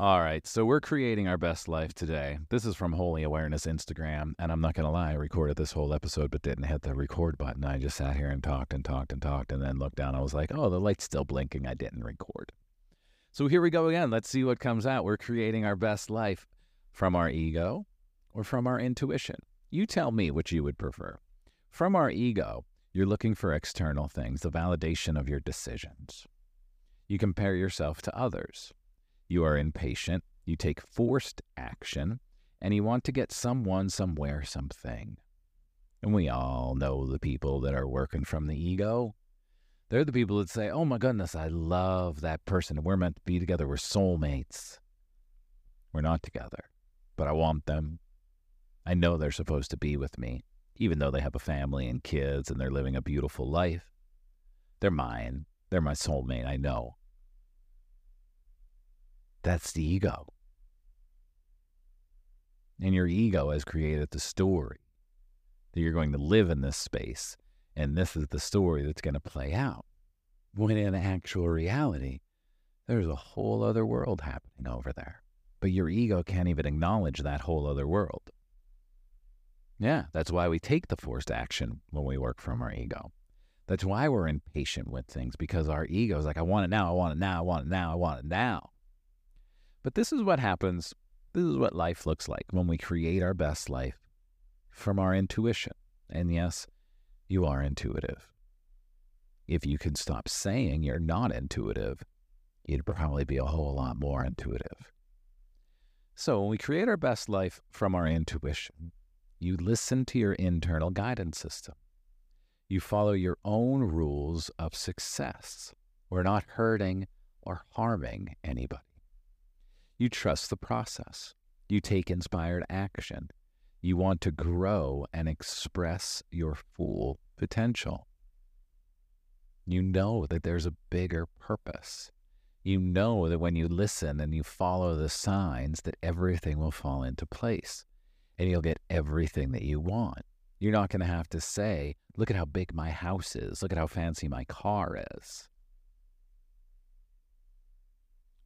All right, so we're creating our best life today. This is from Holy Awareness Instagram, and I'm not going to lie, I recorded this whole episode but didn't hit the record button. I just sat here and talked and talked and talked and then looked down. I was like, oh, the light's still blinking. I didn't record. So here we go again. Let's see what comes out. We're creating our best life from our ego or from our intuition. You tell me which you would prefer. From our ego, you're looking for external things, the validation of your decisions. You compare yourself to others. You are impatient, you take forced action, and you want to get someone, somewhere, something. And we all know the people that are working from the ego. They're the people that say, Oh my goodness, I love that person. We're meant to be together. We're soulmates. We're not together, but I want them. I know they're supposed to be with me, even though they have a family and kids and they're living a beautiful life. They're mine. They're my soulmate. I know. That's the ego. And your ego has created the story that you're going to live in this space. And this is the story that's going to play out. When in actual reality, there's a whole other world happening over there. But your ego can't even acknowledge that whole other world. Yeah, that's why we take the forced action when we work from our ego. That's why we're impatient with things because our ego is like, I want it now, I want it now, I want it now, I want it now. But this is what happens. This is what life looks like when we create our best life from our intuition. And yes, you are intuitive. If you can stop saying you're not intuitive, you'd probably be a whole lot more intuitive. So, when we create our best life from our intuition, you listen to your internal guidance system. You follow your own rules of success. We're not hurting or harming anybody. You trust the process. You take inspired action. You want to grow and express your full potential. You know that there's a bigger purpose. You know that when you listen and you follow the signs that everything will fall into place and you'll get everything that you want. You're not going to have to say, look at how big my house is. Look at how fancy my car is.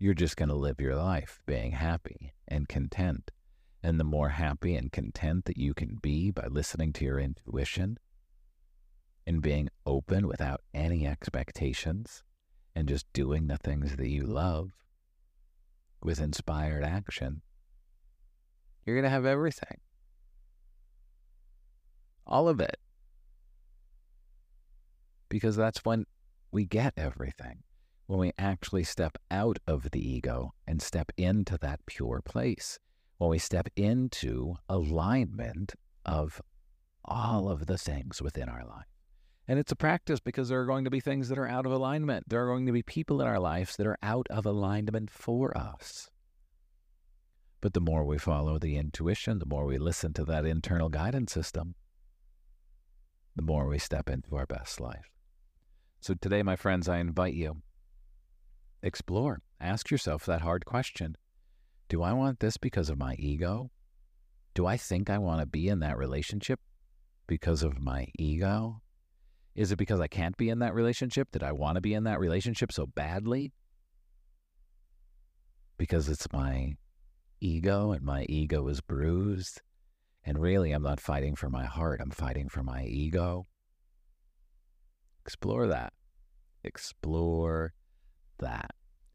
You're just going to live your life being happy and content. And the more happy and content that you can be by listening to your intuition and being open without any expectations and just doing the things that you love with inspired action, you're going to have everything. All of it. Because that's when we get everything when we actually step out of the ego and step into that pure place, when we step into alignment of all of the things within our life. And it's a practice because there are going to be things that are out of alignment. There are going to be people in our lives that are out of alignment for us. But the more we follow the intuition, the more we listen to that internal guidance system, the more we step into our best life. So today, my friends, I invite you explore. Ask yourself that hard question Do I want this because of my ego? Do I think I want to be in that relationship because of my ego? Is it because I can't be in that relationship that I want to be in that relationship so badly? Because it's my ego and my ego is bruised. And really, I'm not fighting for my heart, I'm fighting for my ego. Explore that. Explore that.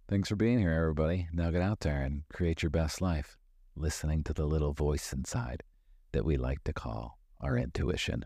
Thanks for being here, everybody. Now get out there and create your best life, listening to the little voice inside that we like to call our intuition.